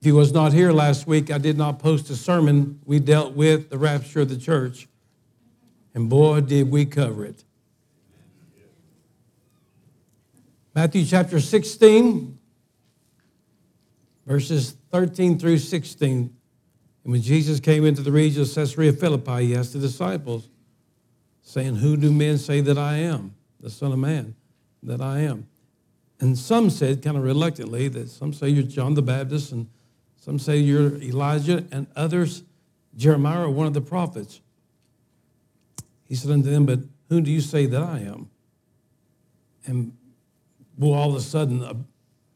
If he was not here last week, I did not post a sermon. We dealt with the rapture of the church. And boy, did we cover it. Matthew chapter 16, verses 13 through 16. And when Jesus came into the region of Caesarea Philippi, he asked the disciples, saying, Who do men say that I am? The Son of Man, that I am. And some said, kind of reluctantly, that some say you're John the Baptist, and some say you're Elijah, and others, Jeremiah or one of the prophets. He said unto them, But whom do you say that I am? And well, all of a sudden, uh,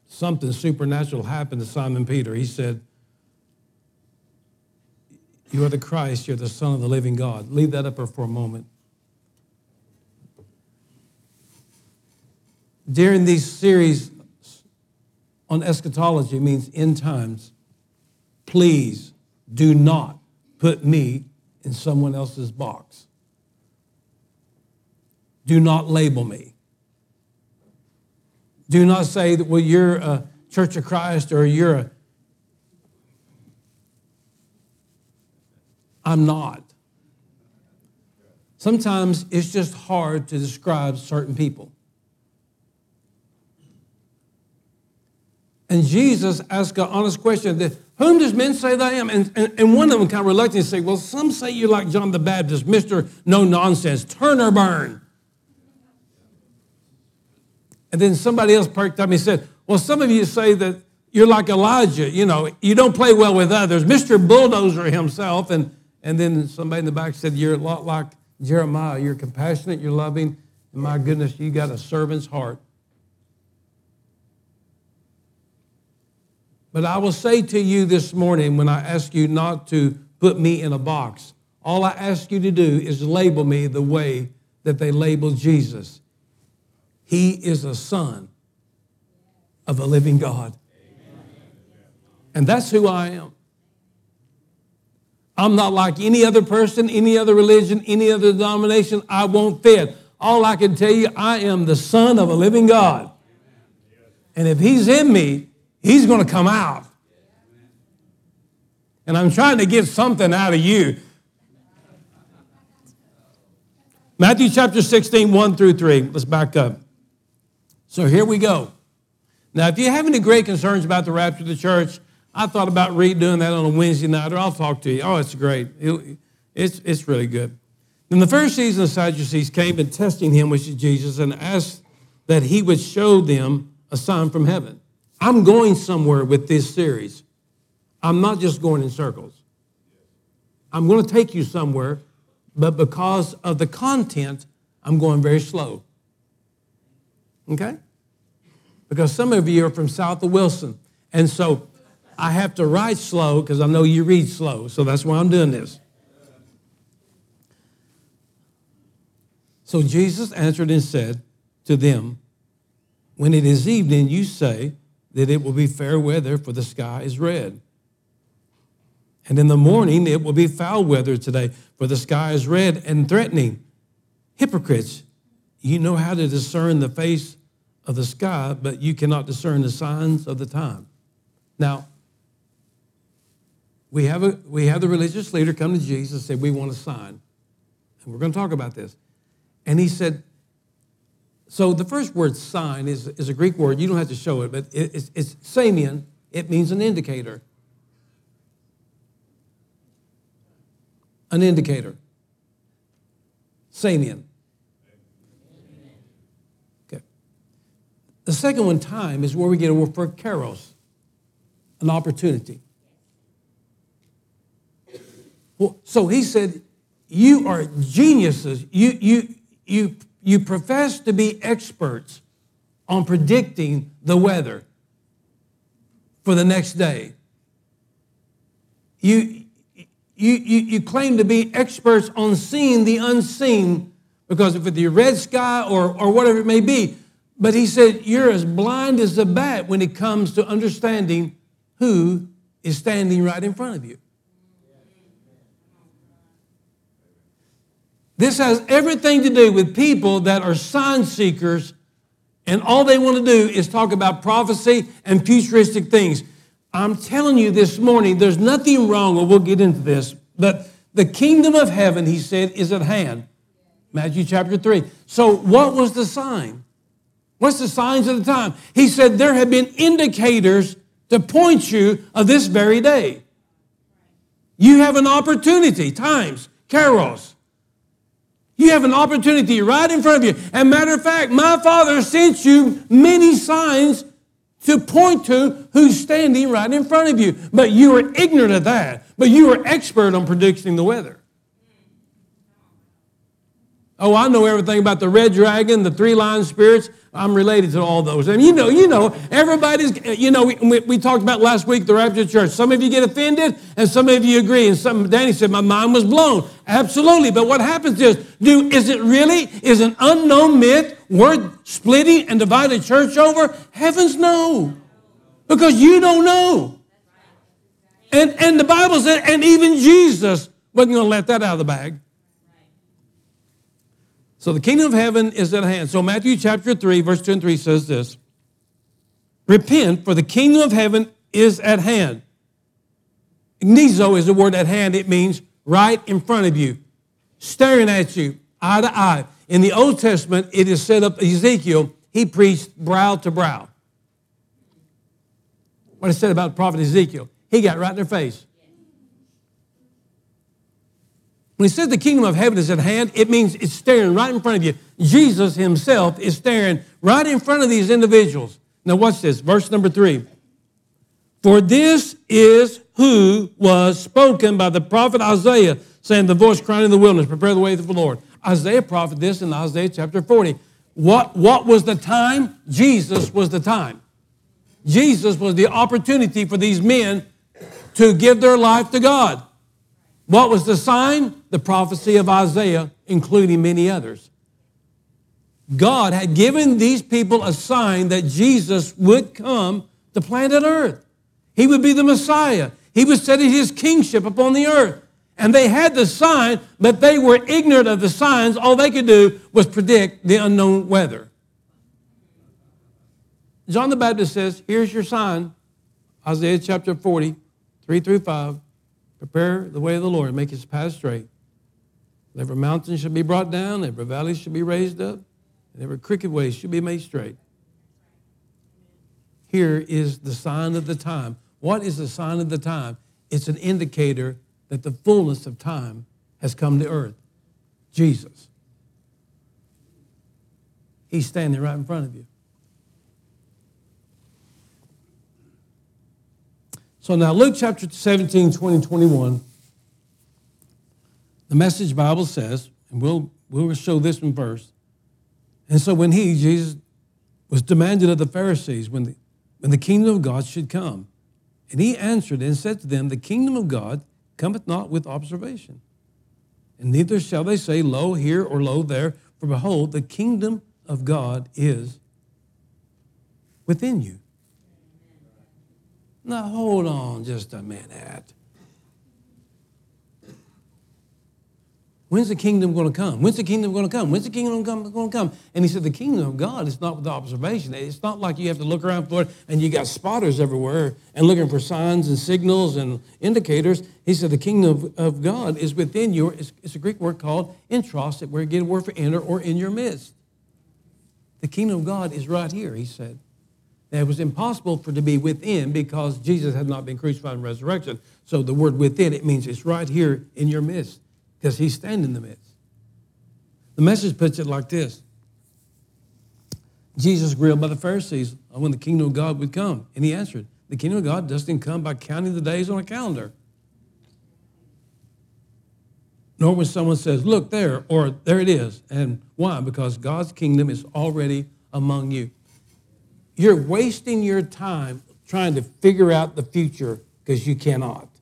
something supernatural happened to Simon Peter. He said, You are the Christ, you're the Son of the living God. Leave that up for a moment. During these series on eschatology, means end times, please do not put me in someone else's box. Do not label me. Do not say that, well, you're a Church of Christ or you're a. I'm not. Sometimes it's just hard to describe certain people. And Jesus asked an honest question that, Whom does men say that I am? And, and, and one of them kind of reluctantly say, Well, some say you're like John the Baptist, Mr. No Nonsense, turn or burn. And then somebody else perked up and he said, Well, some of you say that you're like Elijah, you know, you don't play well with others. Mr. Bulldozer himself. And, and then somebody in the back said, You're a lot like Jeremiah. You're compassionate, you're loving, and my goodness, you got a servant's heart. But I will say to you this morning when I ask you not to put me in a box, all I ask you to do is label me the way that they labeled Jesus. He is a son of a living God. And that's who I am. I'm not like any other person, any other religion, any other denomination. I won't fit. All I can tell you, I am the son of a living God. And if he's in me, he's going to come out. And I'm trying to get something out of you. Matthew chapter 16, 1 through 3. Let's back up. So here we go. Now, if you have any great concerns about the rapture of the church, I thought about redoing that on a Wednesday night, or I'll talk to you. Oh, it's great. It, it's, it's really good. Then the Pharisees and the Sadducees came and testing him, which is Jesus, and asked that he would show them a sign from heaven. I'm going somewhere with this series. I'm not just going in circles. I'm going to take you somewhere, but because of the content, I'm going very slow. Okay? Because some of you are from south of Wilson. And so I have to write slow because I know you read slow. So that's why I'm doing this. So Jesus answered and said to them, When it is evening, you say, that it will be fair weather, for the sky is red. And in the morning, it will be foul weather today, for the sky is red and threatening. Hypocrites, you know how to discern the face of the sky, but you cannot discern the signs of the time. Now, we have, a, we have the religious leader come to Jesus and say, We want a sign. And we're going to talk about this. And he said, so the first word sign is, is a Greek word. You don't have to show it, but it, it's, it's samian. It means an indicator. An indicator. Samian. Okay. The second one, time, is where we get a word for kairos, an opportunity. Well, so he said, You are geniuses. You, you, you you profess to be experts on predicting the weather for the next day. You, you, you, you claim to be experts on seeing the unseen because of the red sky or, or whatever it may be. But he said, You're as blind as a bat when it comes to understanding who is standing right in front of you. This has everything to do with people that are sign seekers and all they want to do is talk about prophecy and futuristic things. I'm telling you this morning, there's nothing wrong, or we'll get into this, but the kingdom of heaven, he said, is at hand. Matthew chapter 3. So, what was the sign? What's the signs of the time? He said there have been indicators to point you of this very day. You have an opportunity, times, kairos. You have an opportunity right in front of you. And matter of fact, my Father sent you many signs to point to who's standing right in front of you. But you are ignorant of that. But you are expert on predicting the weather. Oh, I know everything about the red dragon, the three lion spirits. I'm related to all those. And you know, you know, everybody's, you know, we, we, talked about last week the rapture church. Some of you get offended and some of you agree. And some, Danny said, my mind was blown. Absolutely. But what happens is, do, is it really, is an unknown myth worth splitting and dividing church over? Heavens no. Because you don't know. And, and the Bible said, and even Jesus wasn't going to let that out of the bag. So the kingdom of heaven is at hand. So Matthew chapter 3, verse 2 and 3 says this Repent, for the kingdom of heaven is at hand. Gnizo is the word at hand. It means right in front of you, staring at you, eye to eye. In the Old Testament, it is said of Ezekiel, he preached brow to brow. What it said about the prophet Ezekiel, he got right in their face. When he says the kingdom of heaven is at hand, it means it's staring right in front of you. Jesus himself is staring right in front of these individuals. Now, watch this, verse number three. For this is who was spoken by the prophet Isaiah, saying, The voice crying in the wilderness, prepare the way of the Lord. Isaiah prophet this in Isaiah chapter 40. What, what was the time? Jesus was the time. Jesus was the opportunity for these men to give their life to God. What was the sign? The prophecy of Isaiah, including many others. God had given these people a sign that Jesus would come to planet Earth. He would be the Messiah. He was setting his kingship upon the earth. And they had the sign, but they were ignorant of the signs. All they could do was predict the unknown weather. John the Baptist says, Here's your sign, Isaiah chapter 40, 3 through 5. Prepare the way of the Lord, make his path straight. Every mountain should be brought down, every valley should be raised up, and every crooked way should be made straight. Here is the sign of the time. What is the sign of the time? It's an indicator that the fullness of time has come to earth. Jesus. He's standing right in front of you. So now, Luke chapter 17, 20, 21, the message Bible says, and we'll, we'll show this one first. And so when he, Jesus, was demanded of the Pharisees when the, when the kingdom of God should come, and he answered and said to them, The kingdom of God cometh not with observation. And neither shall they say, Lo here or lo there, for behold, the kingdom of God is within you. Now, hold on just a minute. When's the kingdom going to come? When's the kingdom going to come? When's the kingdom going to come? And he said, The kingdom of God is not with observation. It's not like you have to look around for it and you got spotters everywhere and looking for signs and signals and indicators. He said, The kingdom of, God is within you. It's, it's, a Greek word called intros, where you get a word for enter or in your midst. The kingdom of God is right here, he said. It was impossible for it to be within because Jesus had not been crucified and resurrected. So the word within, it means it's right here in your midst because he's standing in the midst. The message puts it like this Jesus grilled by the Pharisees on when the kingdom of God would come. And he answered, The kingdom of God doesn't come by counting the days on a calendar. Nor when someone says, Look there, or there it is. And why? Because God's kingdom is already among you. You're wasting your time trying to figure out the future because you cannot.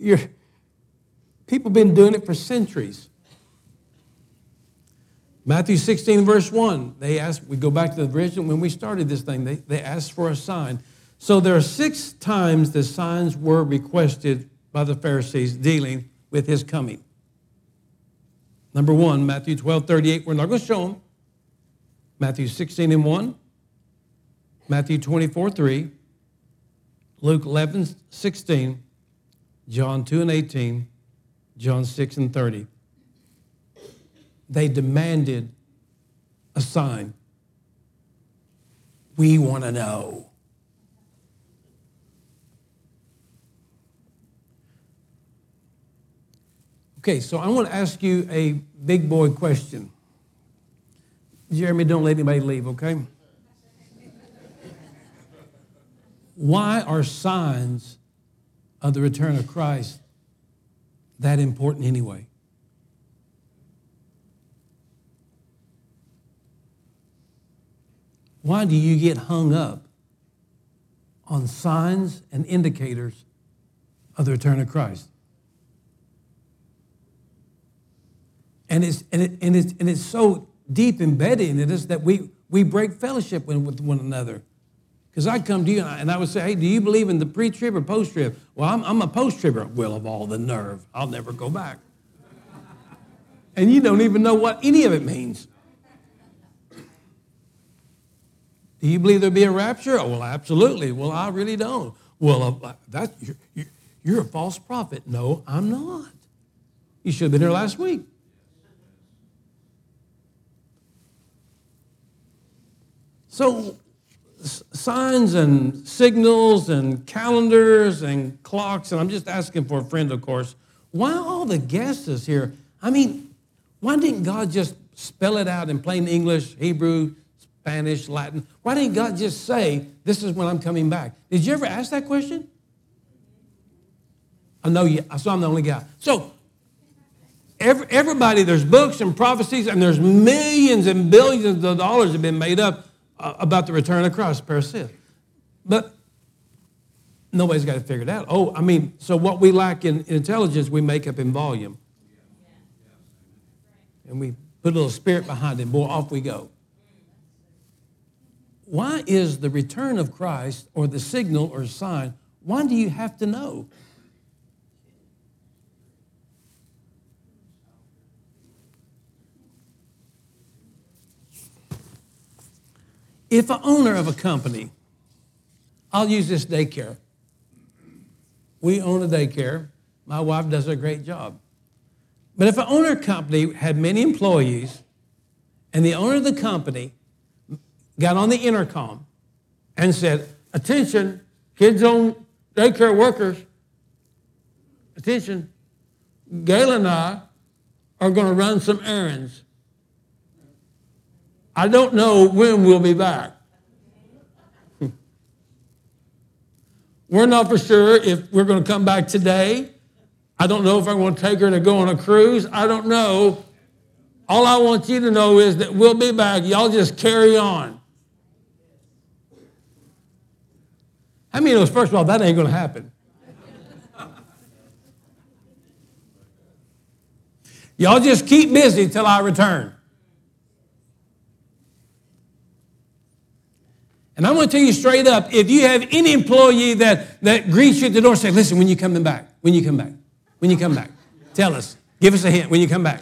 You're, people been doing it for centuries. Matthew 16, verse 1, they asked, we go back to the original, when we started this thing, they, they asked for a sign. So there are six times the signs were requested by the Pharisees dealing with his coming. Number one, Matthew 12, 38, we're not going to show them. Matthew 16 and 1, Matthew 24, 3, Luke 11, 16, John 2 and 18, John 6 and 30. They demanded a sign. We want to know. Okay, so I want to ask you a big boy question. Jeremy, don't let anybody leave, okay? Why are signs of the return of Christ that important anyway? Why do you get hung up on signs and indicators of the return of Christ? And it's, and, it, and, it's, and it's so deep embedded in us that we, we break fellowship with one another. Because I'd come to you and I would say, hey, do you believe in the pre trib or post trib? Well, I'm, I'm a post tribber. Well, of all the nerve, I'll never go back. and you don't even know what any of it means. Do you believe there'll be a rapture? Oh, well, absolutely. Well, I really don't. Well, uh, that's, you're, you're a false prophet. No, I'm not. You should have been here last week. So, signs and signals and calendars and clocks, and I'm just asking for a friend, of course. Why all the guesses here? I mean, why didn't God just spell it out in plain English, Hebrew, Spanish, Latin? Why didn't God just say, This is when I'm coming back? Did you ever ask that question? I know you, so I'm the only guy. So, every, everybody, there's books and prophecies, and there's millions and billions of dollars have been made up about the return of Christ, says. But nobody's got to figure it out. Oh, I mean, so what we lack in intelligence, we make up in volume. And we put a little spirit behind it, boy, off we go. Why is the return of Christ or the signal or sign, why do you have to know? If an owner of a company, I'll use this daycare. We own a daycare. My wife does a great job. But if an owner company had many employees and the owner of the company got on the intercom and said, Attention, kids on daycare workers, attention, Gail and I are going to run some errands. I don't know when we'll be back. We're not for sure if we're going to come back today. I don't know if I'm going to take her to go on a cruise. I don't know. All I want you to know is that we'll be back. Y'all just carry on. How many knows, first of all, that ain't going to happen? Y'all just keep busy till I return. And I'm going to tell you straight up if you have any employee that, that greets you at the door, say, listen, when you coming back? When you come back? When you come back? Tell us. Give us a hint when you come back.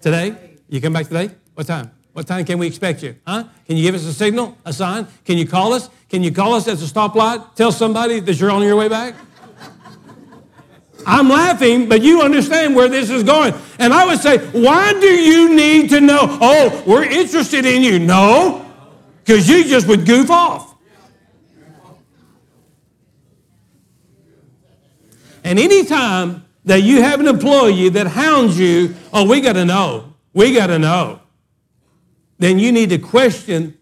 Today? You come back today? What time? What time can we expect you? Huh? Can you give us a signal, a sign? Can you call us? Can you call us at the stoplight? Tell somebody that you're on your way back? I'm laughing, but you understand where this is going. And I would say, why do you need to know? Oh, we're interested in you. No, because you just would goof off. And anytime that you have an employee that hounds you, oh, we got to know, we got to know, then you need to question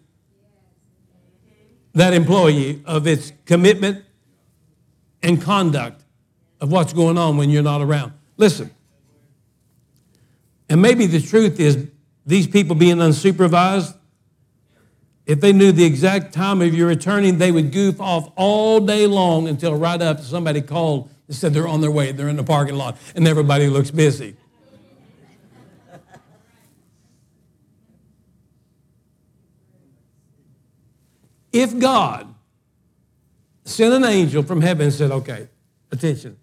that employee of its commitment and conduct of what's going on when you're not around. Listen, and maybe the truth is these people being unsupervised, if they knew the exact time of your returning, they would goof off all day long until right up somebody called and said they're on their way, they're in the parking lot, and everybody looks busy. if God sent an angel from heaven and said, okay, attention,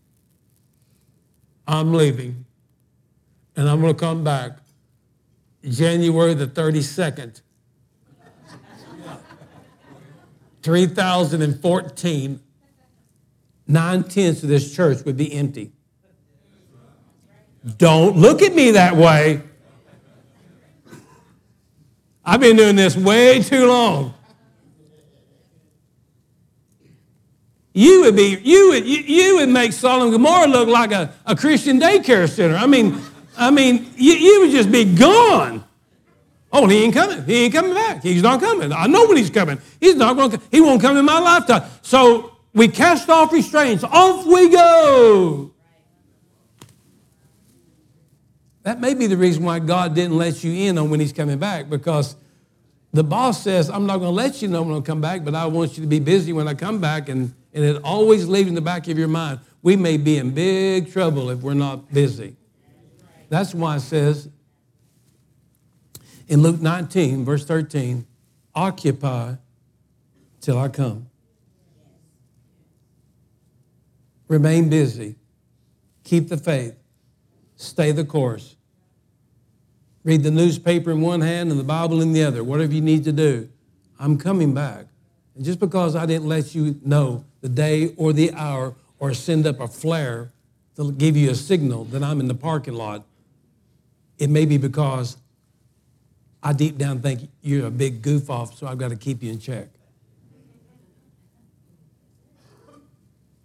I'm leaving and I'm going to come back January the 32nd 3014, nine tenths of this church would be empty. Don't look at me that way. I've been doing this way too long. You would be, you would, you, you would make Sodom and Gomorrah look like a, a Christian daycare center. I mean, I mean, you, you would just be gone. Oh, he ain't coming. He ain't coming back. He's not coming. I know when he's coming. He's not going to. He won't come in my lifetime. So we cast off restraints. Off we go. That may be the reason why God didn't let you in on when he's coming back because the boss says, I'm not going to let you know when I come back, but I want you to be busy when I come back. And, and it always leaves in the back of your mind, we may be in big trouble if we're not busy. That's why it says in Luke 19, verse 13, occupy till I come. Remain busy. Keep the faith. Stay the course. Read the newspaper in one hand and the Bible in the other. Whatever you need to do. I'm coming back. And just because I didn't let you know the day or the hour or send up a flare to give you a signal that I'm in the parking lot, it may be because I deep down think you're a big goof off, so I've got to keep you in check.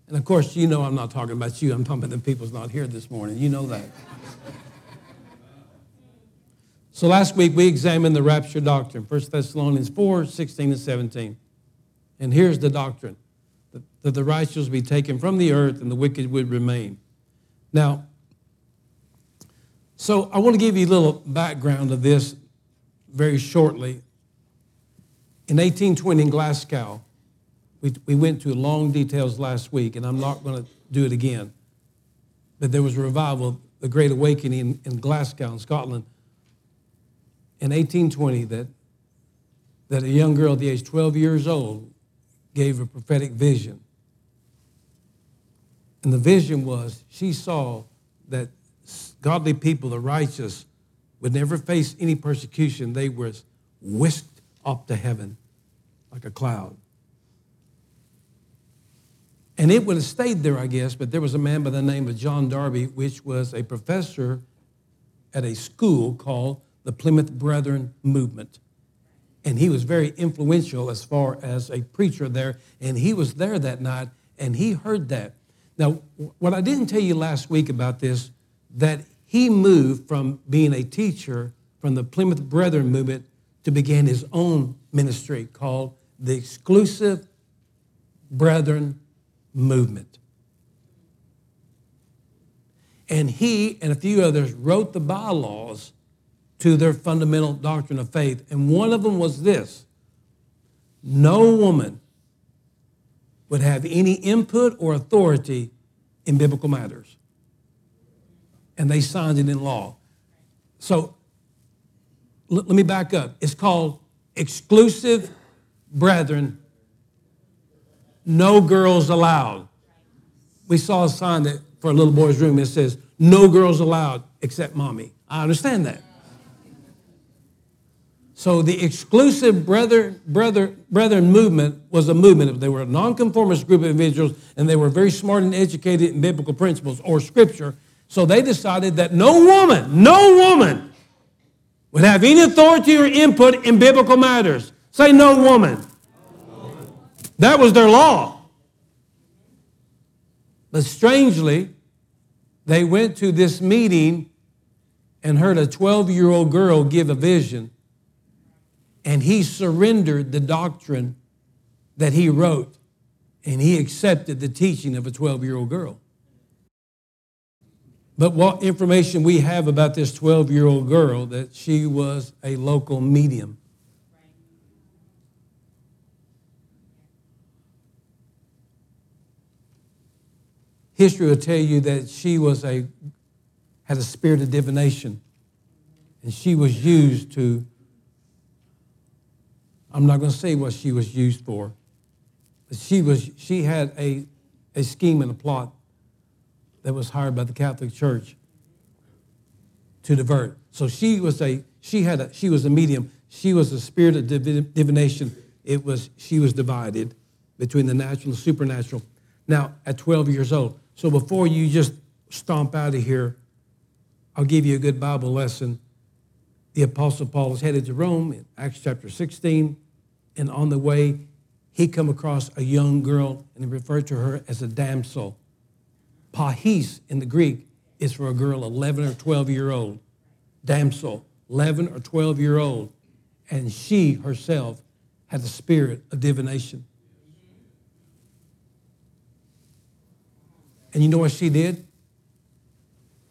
And of course, you know I'm not talking about you. I'm talking about the people's not here this morning. You know that. so last week we examined the rapture doctrine, 1 Thessalonians 4, 16 and 17. And here's the doctrine that the righteous will be taken from the earth and the wicked would remain. Now, so I want to give you a little background of this very shortly. In 1820 in Glasgow, we, we went to long details last week, and I'm not going to do it again. But there was a revival, the Great Awakening in, in Glasgow, in Scotland, in 1820 that, that a young girl at the age 12 years old gave a prophetic vision. And the vision was she saw that godly people, the righteous, would never face any persecution. They were whisked up to heaven like a cloud. And it would have stayed there, I guess, but there was a man by the name of John Darby, which was a professor at a school called the Plymouth Brethren Movement. And he was very influential as far as a preacher there. And he was there that night and he heard that. Now, what I didn't tell you last week about this, that he moved from being a teacher from the Plymouth Brethren movement to begin his own ministry called the Exclusive Brethren Movement. And he and a few others wrote the bylaws to their fundamental doctrine of faith. And one of them was this no woman would have any input or authority in biblical matters and they signed it in law. So let, let me back up. It's called exclusive brethren, no girls allowed. We saw a sign that for a little boy's room it says, no girls allowed except mommy. I understand that. So the exclusive brother, brother, brethren movement was a movement. They were a nonconformist group of individuals, and they were very smart and educated in biblical principles or scripture, so they decided that no woman, no woman would have any authority or input in biblical matters. Say no woman. That was their law. But strangely, they went to this meeting and heard a 12 year old girl give a vision, and he surrendered the doctrine that he wrote, and he accepted the teaching of a 12 year old girl. But what information we have about this 12 year old girl that she was a local medium. History will tell you that she was a had a spirit of divination. And she was used to, I'm not going to say what she was used for, but she was she had a, a scheme and a plot that was hired by the Catholic Church to divert. So she was a she had a she was a medium. She was a spirit of divination it was she was divided between the natural and supernatural. Now, at 12 years old. So before you just stomp out of here, I'll give you a good Bible lesson. The Apostle Paul is headed to Rome in Acts chapter 16, and on the way, he come across a young girl, and he referred to her as a damsel. Pahis in the Greek is for a girl 11 or 12 year old. Damsel, 11 or 12 year old. And she herself had the spirit of divination. And you know what she did?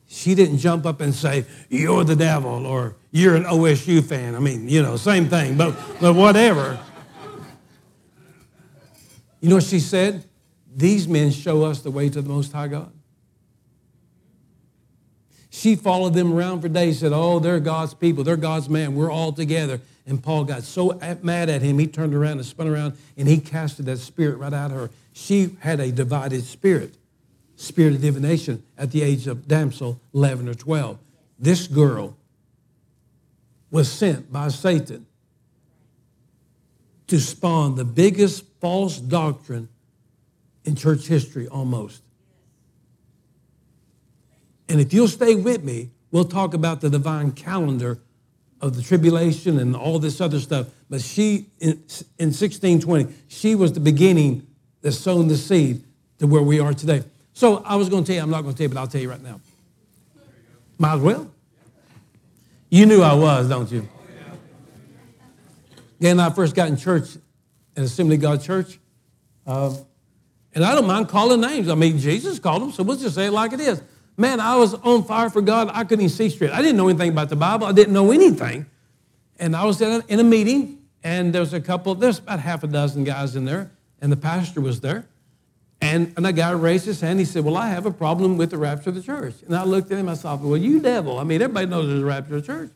She didn't jump up and say, You're the devil, or You're an OSU fan. I mean, you know, same thing, but, but whatever. You know what she said? These men show us the way to the Most High God. She followed them around for days, said, Oh, they're God's people, they're God's man, we're all together. And Paul got so mad at him, he turned around and spun around and he casted that spirit right out of her. She had a divided spirit, spirit of divination at the age of damsel, 11 or 12. This girl was sent by Satan to spawn the biggest false doctrine in church history almost. And if you'll stay with me, we'll talk about the divine calendar of the tribulation and all this other stuff. But she, in, in 1620, she was the beginning that sown the seed to where we are today. So I was going to tell you, I'm not going to tell you, but I'll tell you right now. Might as well. You knew I was, don't you? Again, I first got in church, in Assembly God Church. Um, and I don't mind calling names. I mean, Jesus called them, so we'll just say it like it is. Man, I was on fire for God. I couldn't even see straight. I didn't know anything about the Bible. I didn't know anything. And I was in a, in a meeting, and there was a couple, there's about half a dozen guys in there, and the pastor was there. And, and a guy raised his hand. He said, Well, I have a problem with the rapture of the church. And I looked at him, I thought, Well, you devil. I mean, everybody knows there's a rapture of the church.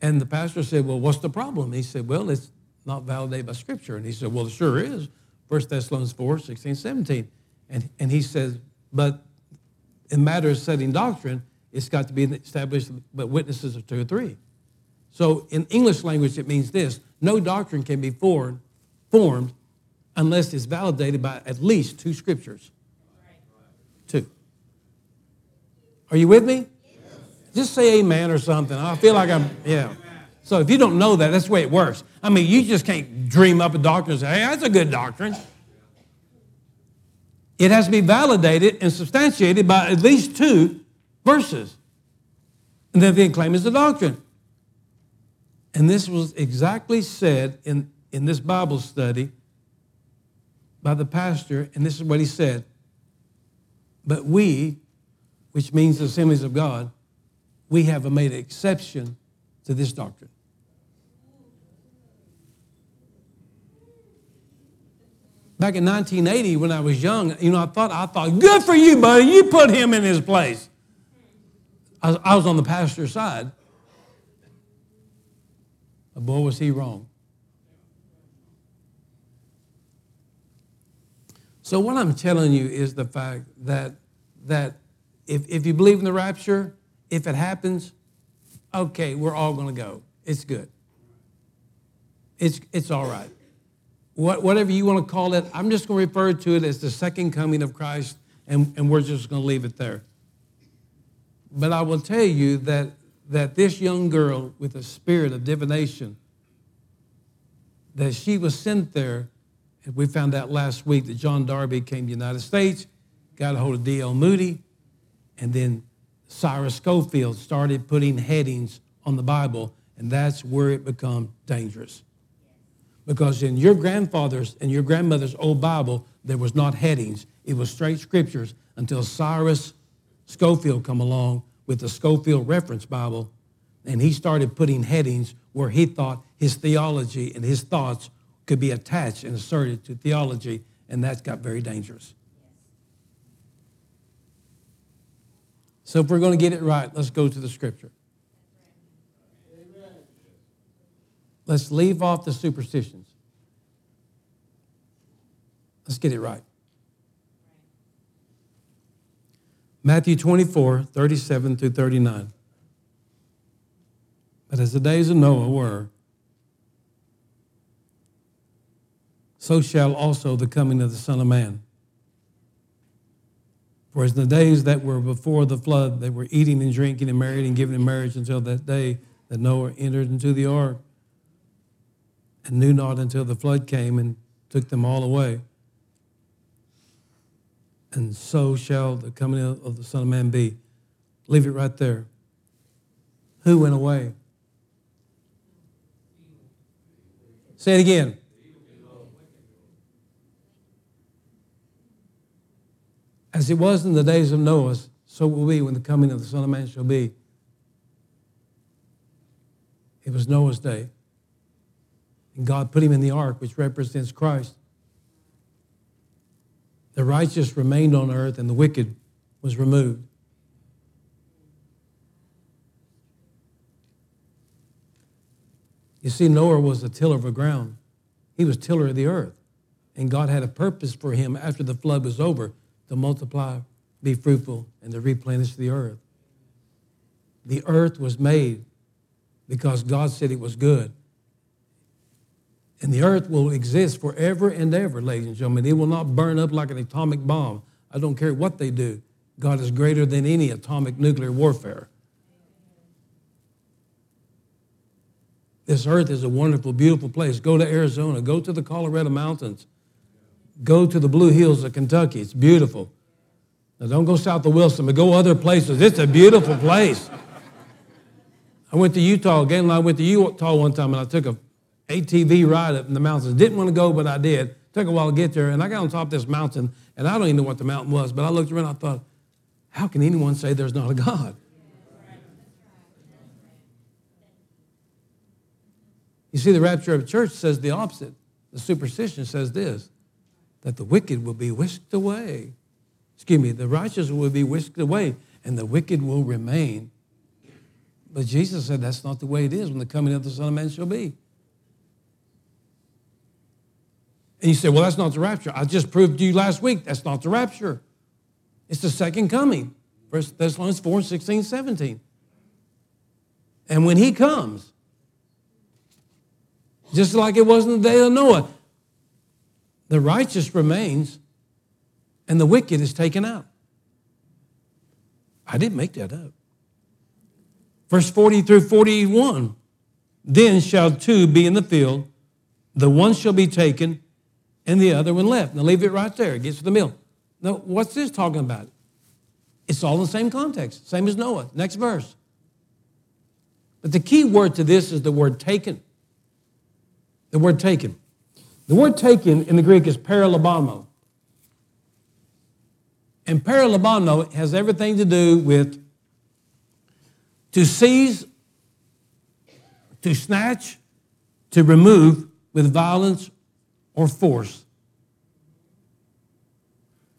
And the pastor said, Well, what's the problem? He said, Well, it's not validated by Scripture. And he said, Well, it sure is. 1 Thessalonians 4, 16, 17. And, and he says, but in matters of setting doctrine, it's got to be established by witnesses of two or three. So in English language, it means this no doctrine can be formed, formed unless it's validated by at least two scriptures. Two. Are you with me? Just say amen or something. I feel like I'm, yeah. So if you don't know that, that's the way it works. I mean, you just can't dream up a doctrine and say, hey, that's a good doctrine. It has to be validated and substantiated by at least two verses. And then they claim it's a doctrine. And this was exactly said in, in this Bible study by the pastor, and this is what he said. But we, which means the assemblies of God, we have made an exception to this doctrine. Back in 1980, when I was young, you know, I thought, I thought, good for you, buddy. You put him in his place. I was, I was on the pastor's side. But boy, was he wrong. So what I'm telling you is the fact that that if, if you believe in the rapture, if it happens, okay, we're all going to go. It's good. It's, it's all right what, whatever you want to call it, I'm just going to refer to it as the second coming of Christ, and, and we're just going to leave it there. But I will tell you that, that this young girl with a spirit of divination, that she was sent there, and we found out last week that John Darby came to the United States, got a hold of D.L. Moody, and then Cyrus Scofield started putting headings on the Bible, and that's where it became dangerous. Because in your grandfather's and your grandmother's old Bible, there was not headings. It was straight scriptures until Cyrus Scofield come along with the Scofield Reference Bible, and he started putting headings where he thought his theology and his thoughts could be attached and asserted to theology, and that got very dangerous. So if we're going to get it right, let's go to the scripture. Let's leave off the superstitions. Let's get it right. Matthew 24, 37 through 39. But as the days of Noah were, so shall also the coming of the Son of Man. For as in the days that were before the flood, they were eating and drinking and married and giving in marriage until that day that Noah entered into the ark and knew not until the flood came and took them all away. And so shall the coming of the Son of Man be. Leave it right there. Who went away? Say it again. As it was in the days of Noah, so will be when the coming of the Son of Man shall be. It was Noah's day. And God put him in the ark, which represents Christ. The righteous remained on earth, and the wicked was removed. You see, Noah was a tiller of the ground. He was tiller of the earth. And God had a purpose for him after the flood was over to multiply, be fruitful, and to replenish the earth. The earth was made because God said it was good. And the earth will exist forever and ever, ladies and gentlemen. It will not burn up like an atomic bomb. I don't care what they do. God is greater than any atomic nuclear warfare. This earth is a wonderful, beautiful place. Go to Arizona, go to the Colorado Mountains. Go to the Blue Hills of Kentucky. It's beautiful. Now, don't go south of Wilson, but go other places. It's a beautiful place. I went to Utah. And I went to Utah one time, and I took a ATV ride up in the mountains. Didn't want to go, but I did. Took a while to get there, and I got on top of this mountain, and I don't even know what the mountain was, but I looked around. I thought, how can anyone say there's not a God? You see, the rapture of the church says the opposite. The superstition says this that the wicked will be whisked away. Excuse me, the righteous will be whisked away and the wicked will remain. But Jesus said that's not the way it is when the coming of the Son of Man shall be. And you say, well, that's not the rapture. I just proved to you last week that's not the rapture. It's the second coming. First Thessalonians 4, 16, 17. And when he comes, just like it was in the day of Noah, the righteous remains and the wicked is taken out. I didn't make that up. Verse 40 through 41 Then shall two be in the field, the one shall be taken, and the other one left. Now leave it right there. It gets to the mill. Now, what's this talking about? It's all in the same context, same as Noah. Next verse. But the key word to this is the word taken. The word taken. The word taken in the Greek is paralabano. And paralabano has everything to do with to seize, to snatch, to remove with violence or force.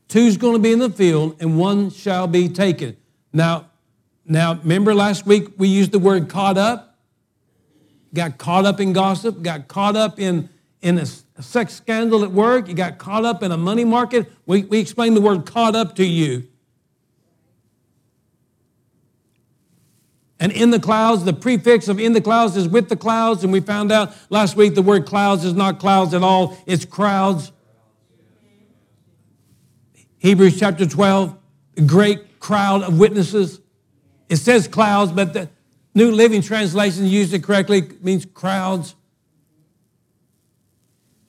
Two's going to be in the field and one shall be taken. Now, now remember last week we used the word caught up? Got caught up in gossip, got caught up in, in a sex scandal at work, you got caught up in a money market. We, we explained the word caught up to you. And in the clouds, the prefix of in the clouds is with the clouds. And we found out last week the word clouds is not clouds at all, it's crowds. Hebrews chapter 12, a great crowd of witnesses. It says clouds, but the New Living Translation used it correctly, means crowds.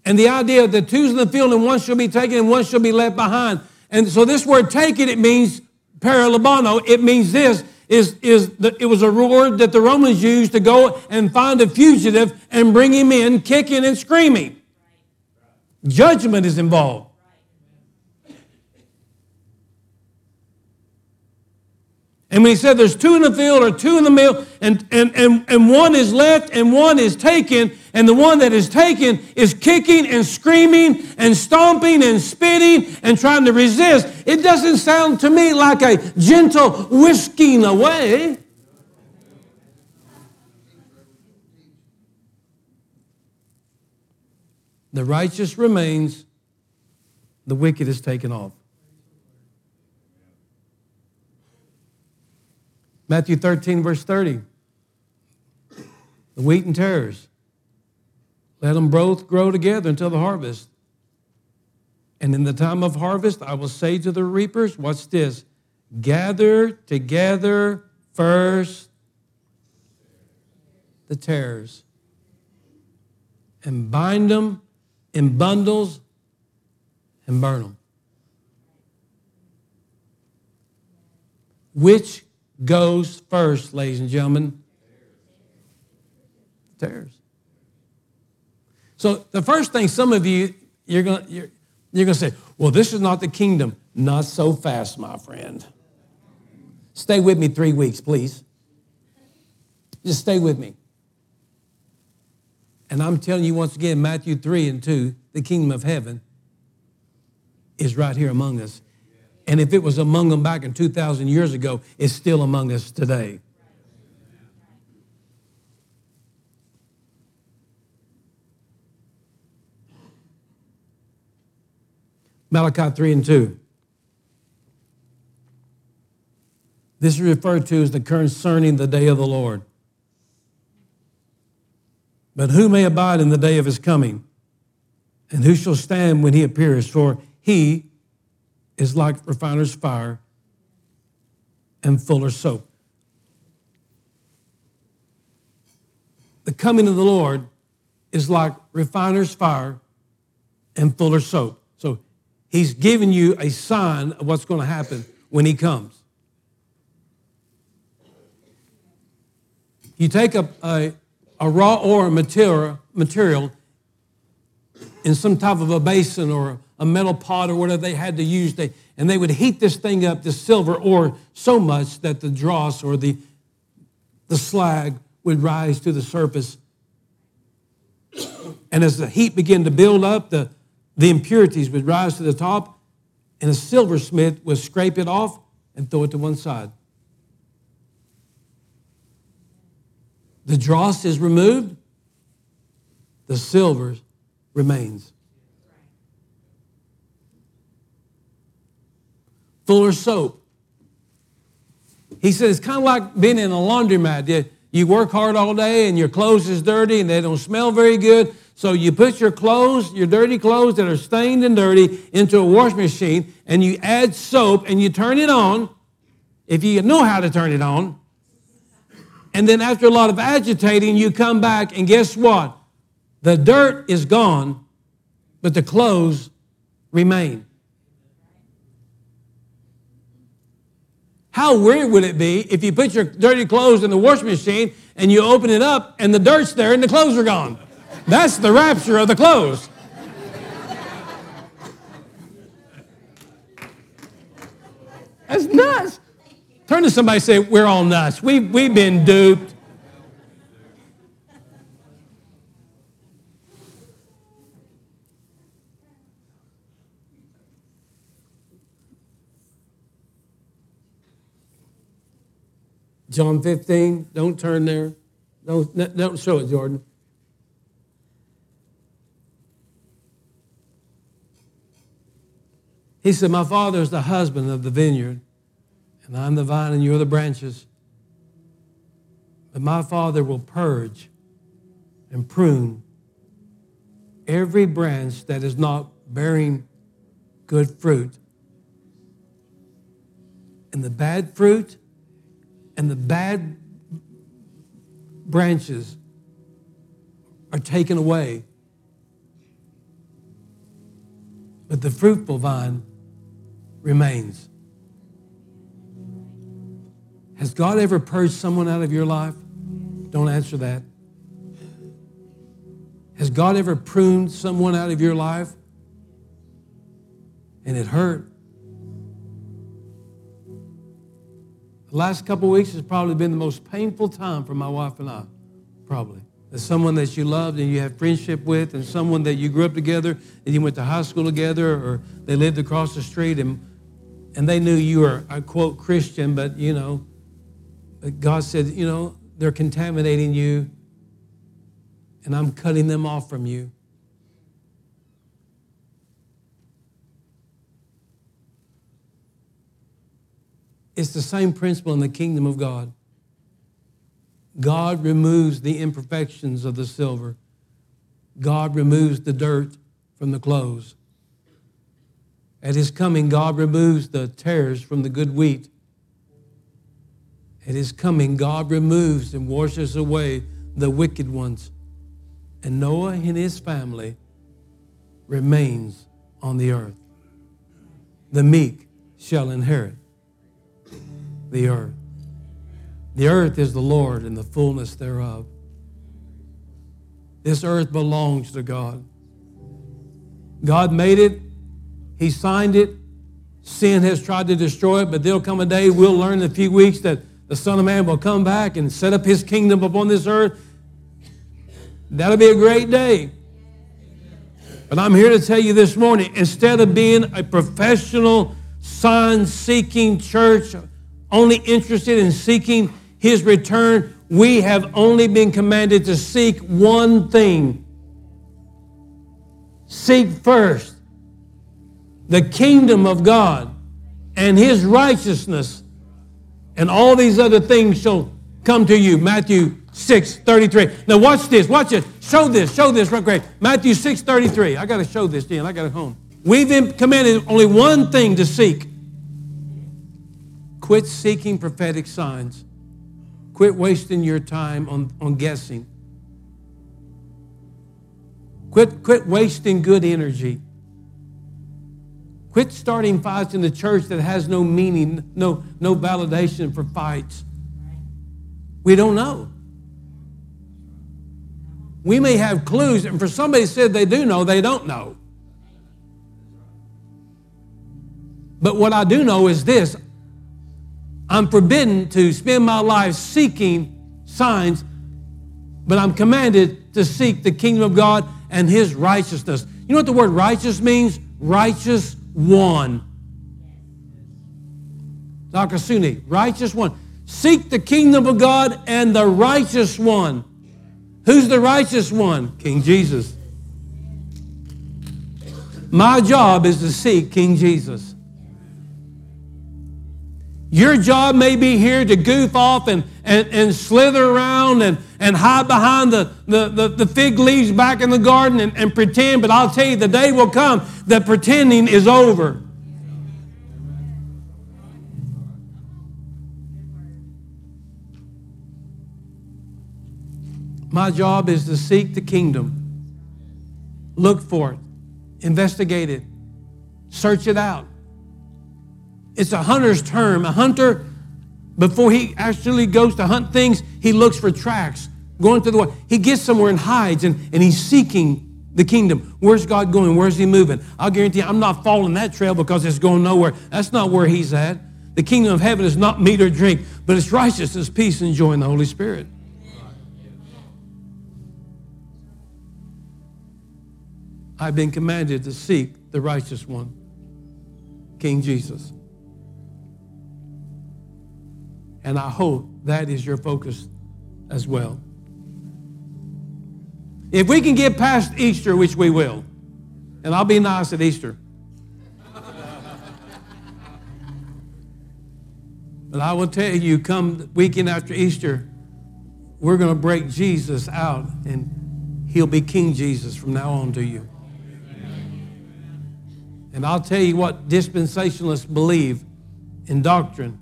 And the idea that two's in the field and one shall be taken and one shall be left behind. And so this word taken, it means paralabano. It means this is, is the, it was a word that the Romans used to go and find a fugitive and bring him in kicking and screaming. Judgment is involved. And when he said there's two in the field or two in the mill, and, and, and, and one is left and one is taken, and the one that is taken is kicking and screaming and stomping and spitting and trying to resist, it doesn't sound to me like a gentle whisking away. The righteous remains, the wicked is taken off. Matthew 13, verse 30. The wheat and tares. Let them both grow together until the harvest. And in the time of harvest, I will say to the reapers, What's this? Gather together first the tares and bind them in bundles and burn them. Which goes first, ladies and gentlemen? Tares. So the first thing some of you you're going you're, you're going to say, "Well, this is not the kingdom." Not so fast, my friend. Stay with me 3 weeks, please. Just stay with me. And I'm telling you once again, Matthew 3 and 2, the kingdom of heaven is right here among us. And if it was among them back in 2,000 years ago, it's still among us today. Malachi 3 and 2. This is referred to as the concerning the day of the Lord. But who may abide in the day of his coming? And who shall stand when he appears? For he is like refiner's fire and fuller's soap. The coming of the Lord is like refiner's fire and fuller's soap. He's giving you a sign of what's going to happen when he comes. You take a, a, a raw ore material, material in some type of a basin or a metal pot or whatever they had to use. They, and they would heat this thing up, this silver ore, so much that the dross or the, the slag would rise to the surface. And as the heat began to build up, the, the impurities would rise to the top, and a silversmith would scrape it off and throw it to one side. The dross is removed, the silver remains. Fuller soap. He said it's kind of like being in a laundromat. You work hard all day and your clothes is dirty and they don't smell very good. So you put your clothes, your dirty clothes that are stained and dirty, into a wash machine and you add soap and you turn it on. If you know how to turn it on, and then after a lot of agitating, you come back, and guess what? The dirt is gone, but the clothes remain. How weird would it be if you put your dirty clothes in the washing machine and you open it up and the dirt's there and the clothes are gone? That's the rapture of the clothes. That's nuts. Turn to somebody and say, We're all nuts. We've, we've been duped. John 15, don't turn there. Don't, don't show it, Jordan. He said, My father is the husband of the vineyard and I'm the vine and you're the branches. But my Father will purge and prune every branch that is not bearing good fruit. And the bad fruit and the bad branches are taken away. But the fruitful vine remains. Has God ever purged someone out of your life? Don't answer that. Has God ever pruned someone out of your life? And it hurt. The last couple weeks has probably been the most painful time for my wife and I, probably. Someone that you loved and you have friendship with, and someone that you grew up together and you went to high school together, or they lived across the street and, and they knew you were, a quote, Christian, but you know, God said, you know, they're contaminating you, and I'm cutting them off from you. It's the same principle in the kingdom of God. God removes the imperfections of the silver. God removes the dirt from the clothes. At his coming, God removes the tares from the good wheat. At his coming, God removes and washes away the wicked ones. And Noah and his family remains on the earth. The meek shall inherit the earth. The earth is the Lord and the fullness thereof. This earth belongs to God. God made it, He signed it. Sin has tried to destroy it, but there'll come a day, we'll learn in a few weeks, that the Son of Man will come back and set up His kingdom upon this earth. That'll be a great day. But I'm here to tell you this morning instead of being a professional, sign seeking church, only interested in seeking His return, we have only been commanded to seek one thing seek first the kingdom of God and his righteousness, and all these other things shall come to you. Matthew 6 33. Now, watch this, watch it. Show this, show this real quick. Matthew 6 33. I got to show this, Dan. I got it home. We've been commanded only one thing to seek. Quit seeking prophetic signs. Quit wasting your time on, on guessing. Quit, quit wasting good energy. Quit starting fights in the church that has no meaning, no, no validation for fights. We don't know. We may have clues, and for somebody said they do know, they don't know. But what I do know is this I'm forbidden to spend my life seeking signs, but I'm commanded to seek the kingdom of God and his righteousness. You know what the word righteous means? Righteous one. Dr. Suni, righteous one. Seek the kingdom of God and the righteous one. Who's the righteous one? King Jesus. My job is to seek King Jesus. Your job may be here to goof off and, and, and slither around and, and hide behind the, the, the, the fig leaves back in the garden and, and pretend, but I'll tell you, the day will come that pretending is over. My job is to seek the kingdom, look for it, investigate it, search it out. It's a hunter's term. A hunter, before he actually goes to hunt things, he looks for tracks going through the way. He gets somewhere and hides, and, and he's seeking the kingdom. Where's God going? Where's he moving? I'll guarantee you, I'm not following that trail because it's going nowhere. That's not where he's at. The kingdom of heaven is not meat or drink, but it's righteousness, peace, and joy in the Holy Spirit. I've been commanded to seek the righteous one, King Jesus. And I hope that is your focus as well. If we can get past Easter, which we will, and I'll be nice at Easter. but I will tell you, come weekend after Easter, we're going to break Jesus out, and he'll be King Jesus from now on to you. And I'll tell you what dispensationalists believe in doctrine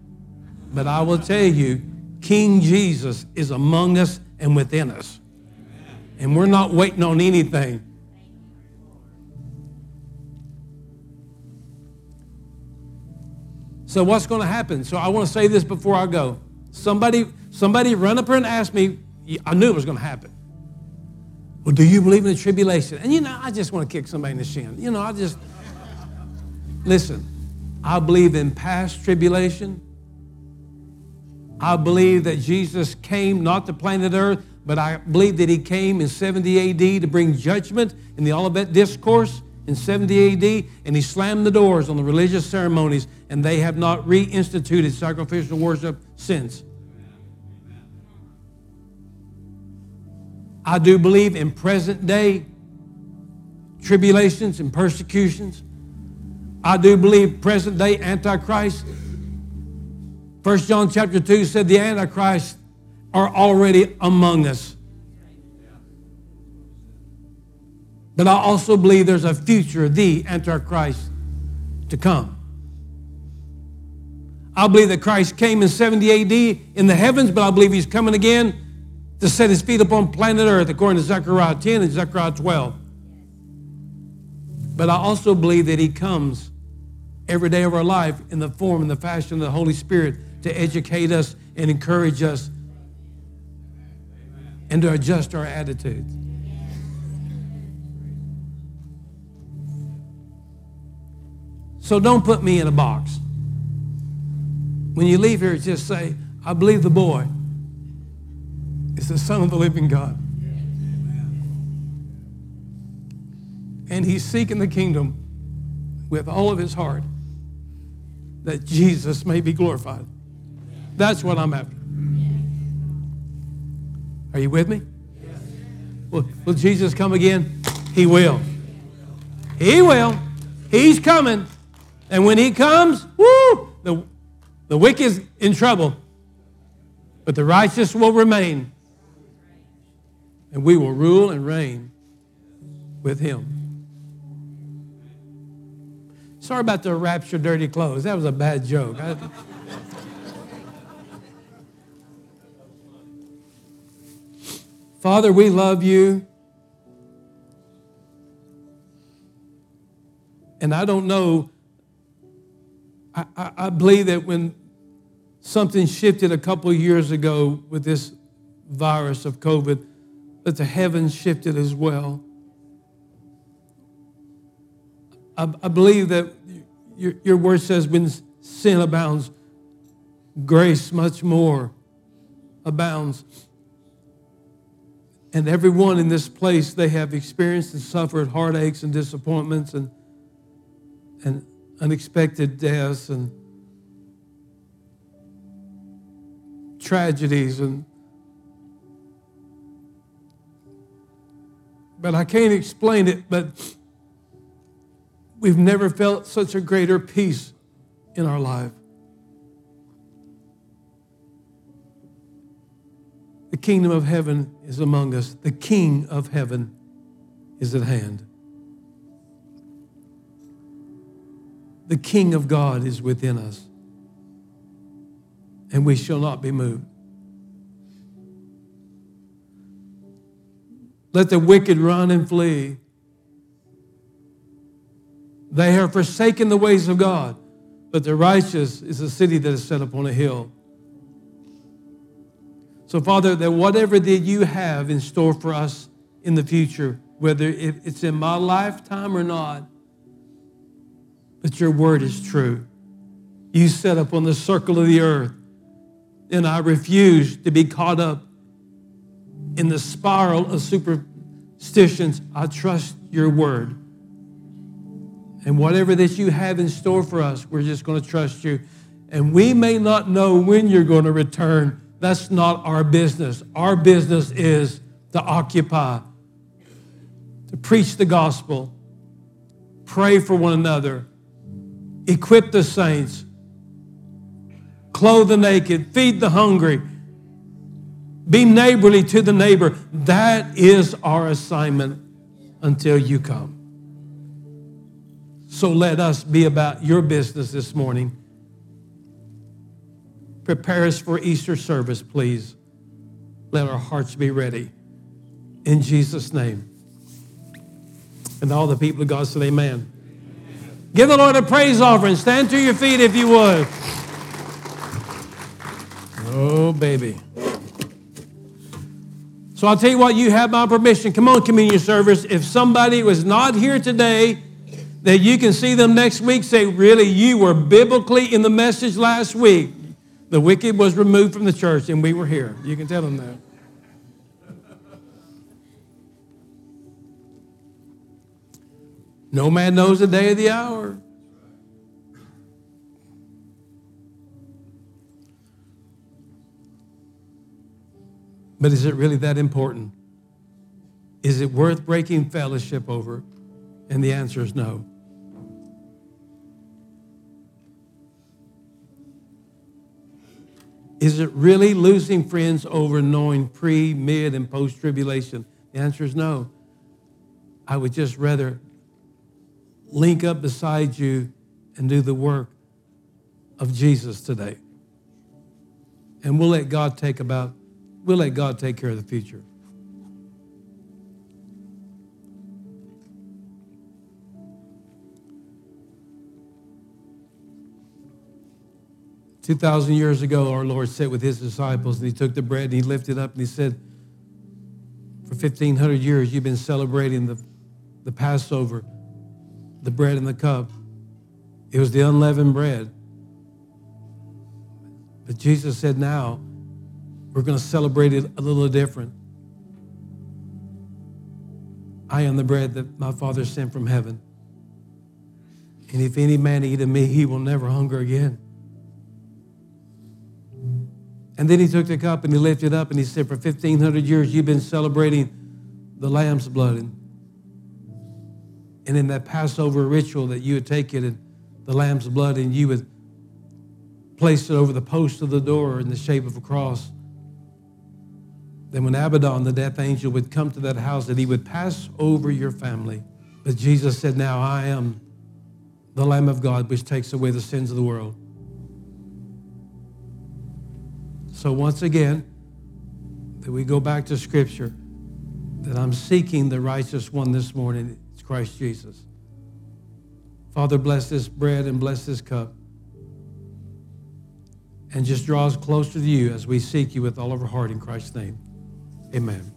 but I will tell you, King Jesus is among us and within us. And we're not waiting on anything. So what's going to happen? So I want to say this before I go. Somebody, somebody run up here and ask me, I knew it was going to happen. Well, do you believe in the tribulation? And you know, I just want to kick somebody in the shin. You know, I just, listen, I believe in past tribulation I believe that Jesus came not to planet Earth, but I believe that he came in 70 AD to bring judgment in the Olivet Discourse in 70 AD, and he slammed the doors on the religious ceremonies, and they have not reinstituted sacrificial worship since. I do believe in present day tribulations and persecutions. I do believe present day Antichrist First John chapter 2 said the Antichrist are already among us. But I also believe there's a future, the Antichrist to come. I believe that Christ came in 70 AD in the heavens, but I believe he's coming again to set his feet upon planet earth, according to Zechariah 10 and Zechariah 12. But I also believe that he comes every day of our life in the form and the fashion of the Holy Spirit to educate us and encourage us and to adjust our attitudes. So don't put me in a box. When you leave here, just say, I believe the boy is the Son of the living God. And he's seeking the kingdom with all of his heart that Jesus may be glorified. That's what I'm after. Are you with me? Will, will Jesus come again? He will. He will. He's coming. And when he comes, woo, the, the wicked is in trouble. But the righteous will remain. And we will rule and reign with him. Sorry about the rapture dirty clothes. That was a bad joke. I, Father, we love you. And I don't know, I, I, I, believe that when something shifted a couple years ago with this virus of COVID, that the heavens shifted as well. I, I believe that your, your word says when sin abounds, grace much more abounds. And everyone in this place, they have experienced and suffered heartaches and disappointments and, and unexpected deaths and tragedies and but I can't explain it, but We've never felt such a greater peace in our life. The kingdom of heaven is among us. The king of heaven is at hand. The king of God is within us. And we shall not be moved. Let the wicked run and flee. They have forsaken the ways of God, but the righteous is a city that is set upon a hill. So, Father, that whatever that you have in store for us in the future, whether it's in my lifetime or not, but your word is true. You set up on the circle of the earth, and I refuse to be caught up in the spiral of superstitions. I trust your word. And whatever that you have in store for us, we're just going to trust you. And we may not know when you're going to return. That's not our business. Our business is to occupy, to preach the gospel, pray for one another, equip the saints, clothe the naked, feed the hungry, be neighborly to the neighbor. That is our assignment until you come. So let us be about your business this morning. Prepare us for Easter service, please. Let our hearts be ready. In Jesus' name. And all the people of God said, Amen. amen. Give the Lord a praise offering. Stand to your feet if you would. Oh, baby. So I'll tell you what, you have my permission. Come on, communion service. If somebody was not here today, that you can see them next week say, Really, you were biblically in the message last week. The wicked was removed from the church and we were here. You can tell them that. No man knows the day or the hour. But is it really that important? Is it worth breaking fellowship over? And the answer is no. Is it really losing friends over knowing pre, mid, and post tribulation? The answer is no. I would just rather link up beside you and do the work of Jesus today. And we'll let God take about, we'll let God take care of the future. Two thousand years ago, our Lord sat with his disciples and he took the bread and he lifted it up and he said, For 1,500 years, you've been celebrating the, the Passover, the bread and the cup. It was the unleavened bread. But Jesus said, Now we're going to celebrate it a little different. I am the bread that my Father sent from heaven. And if any man eat of me, he will never hunger again. And then he took the cup and he lifted it up and he said, For 1,500 years, you've been celebrating the lamb's blood. And, and in that Passover ritual, that you would take it and the lamb's blood and you would place it over the post of the door in the shape of a cross. Then, when Abaddon, the death angel, would come to that house, that he would pass over your family. But Jesus said, Now I am the Lamb of God, which takes away the sins of the world. So, once again, that we go back to Scripture, that I'm seeking the righteous one this morning. It's Christ Jesus. Father, bless this bread and bless this cup. And just draw us closer to you as we seek you with all of our heart in Christ's name. Amen.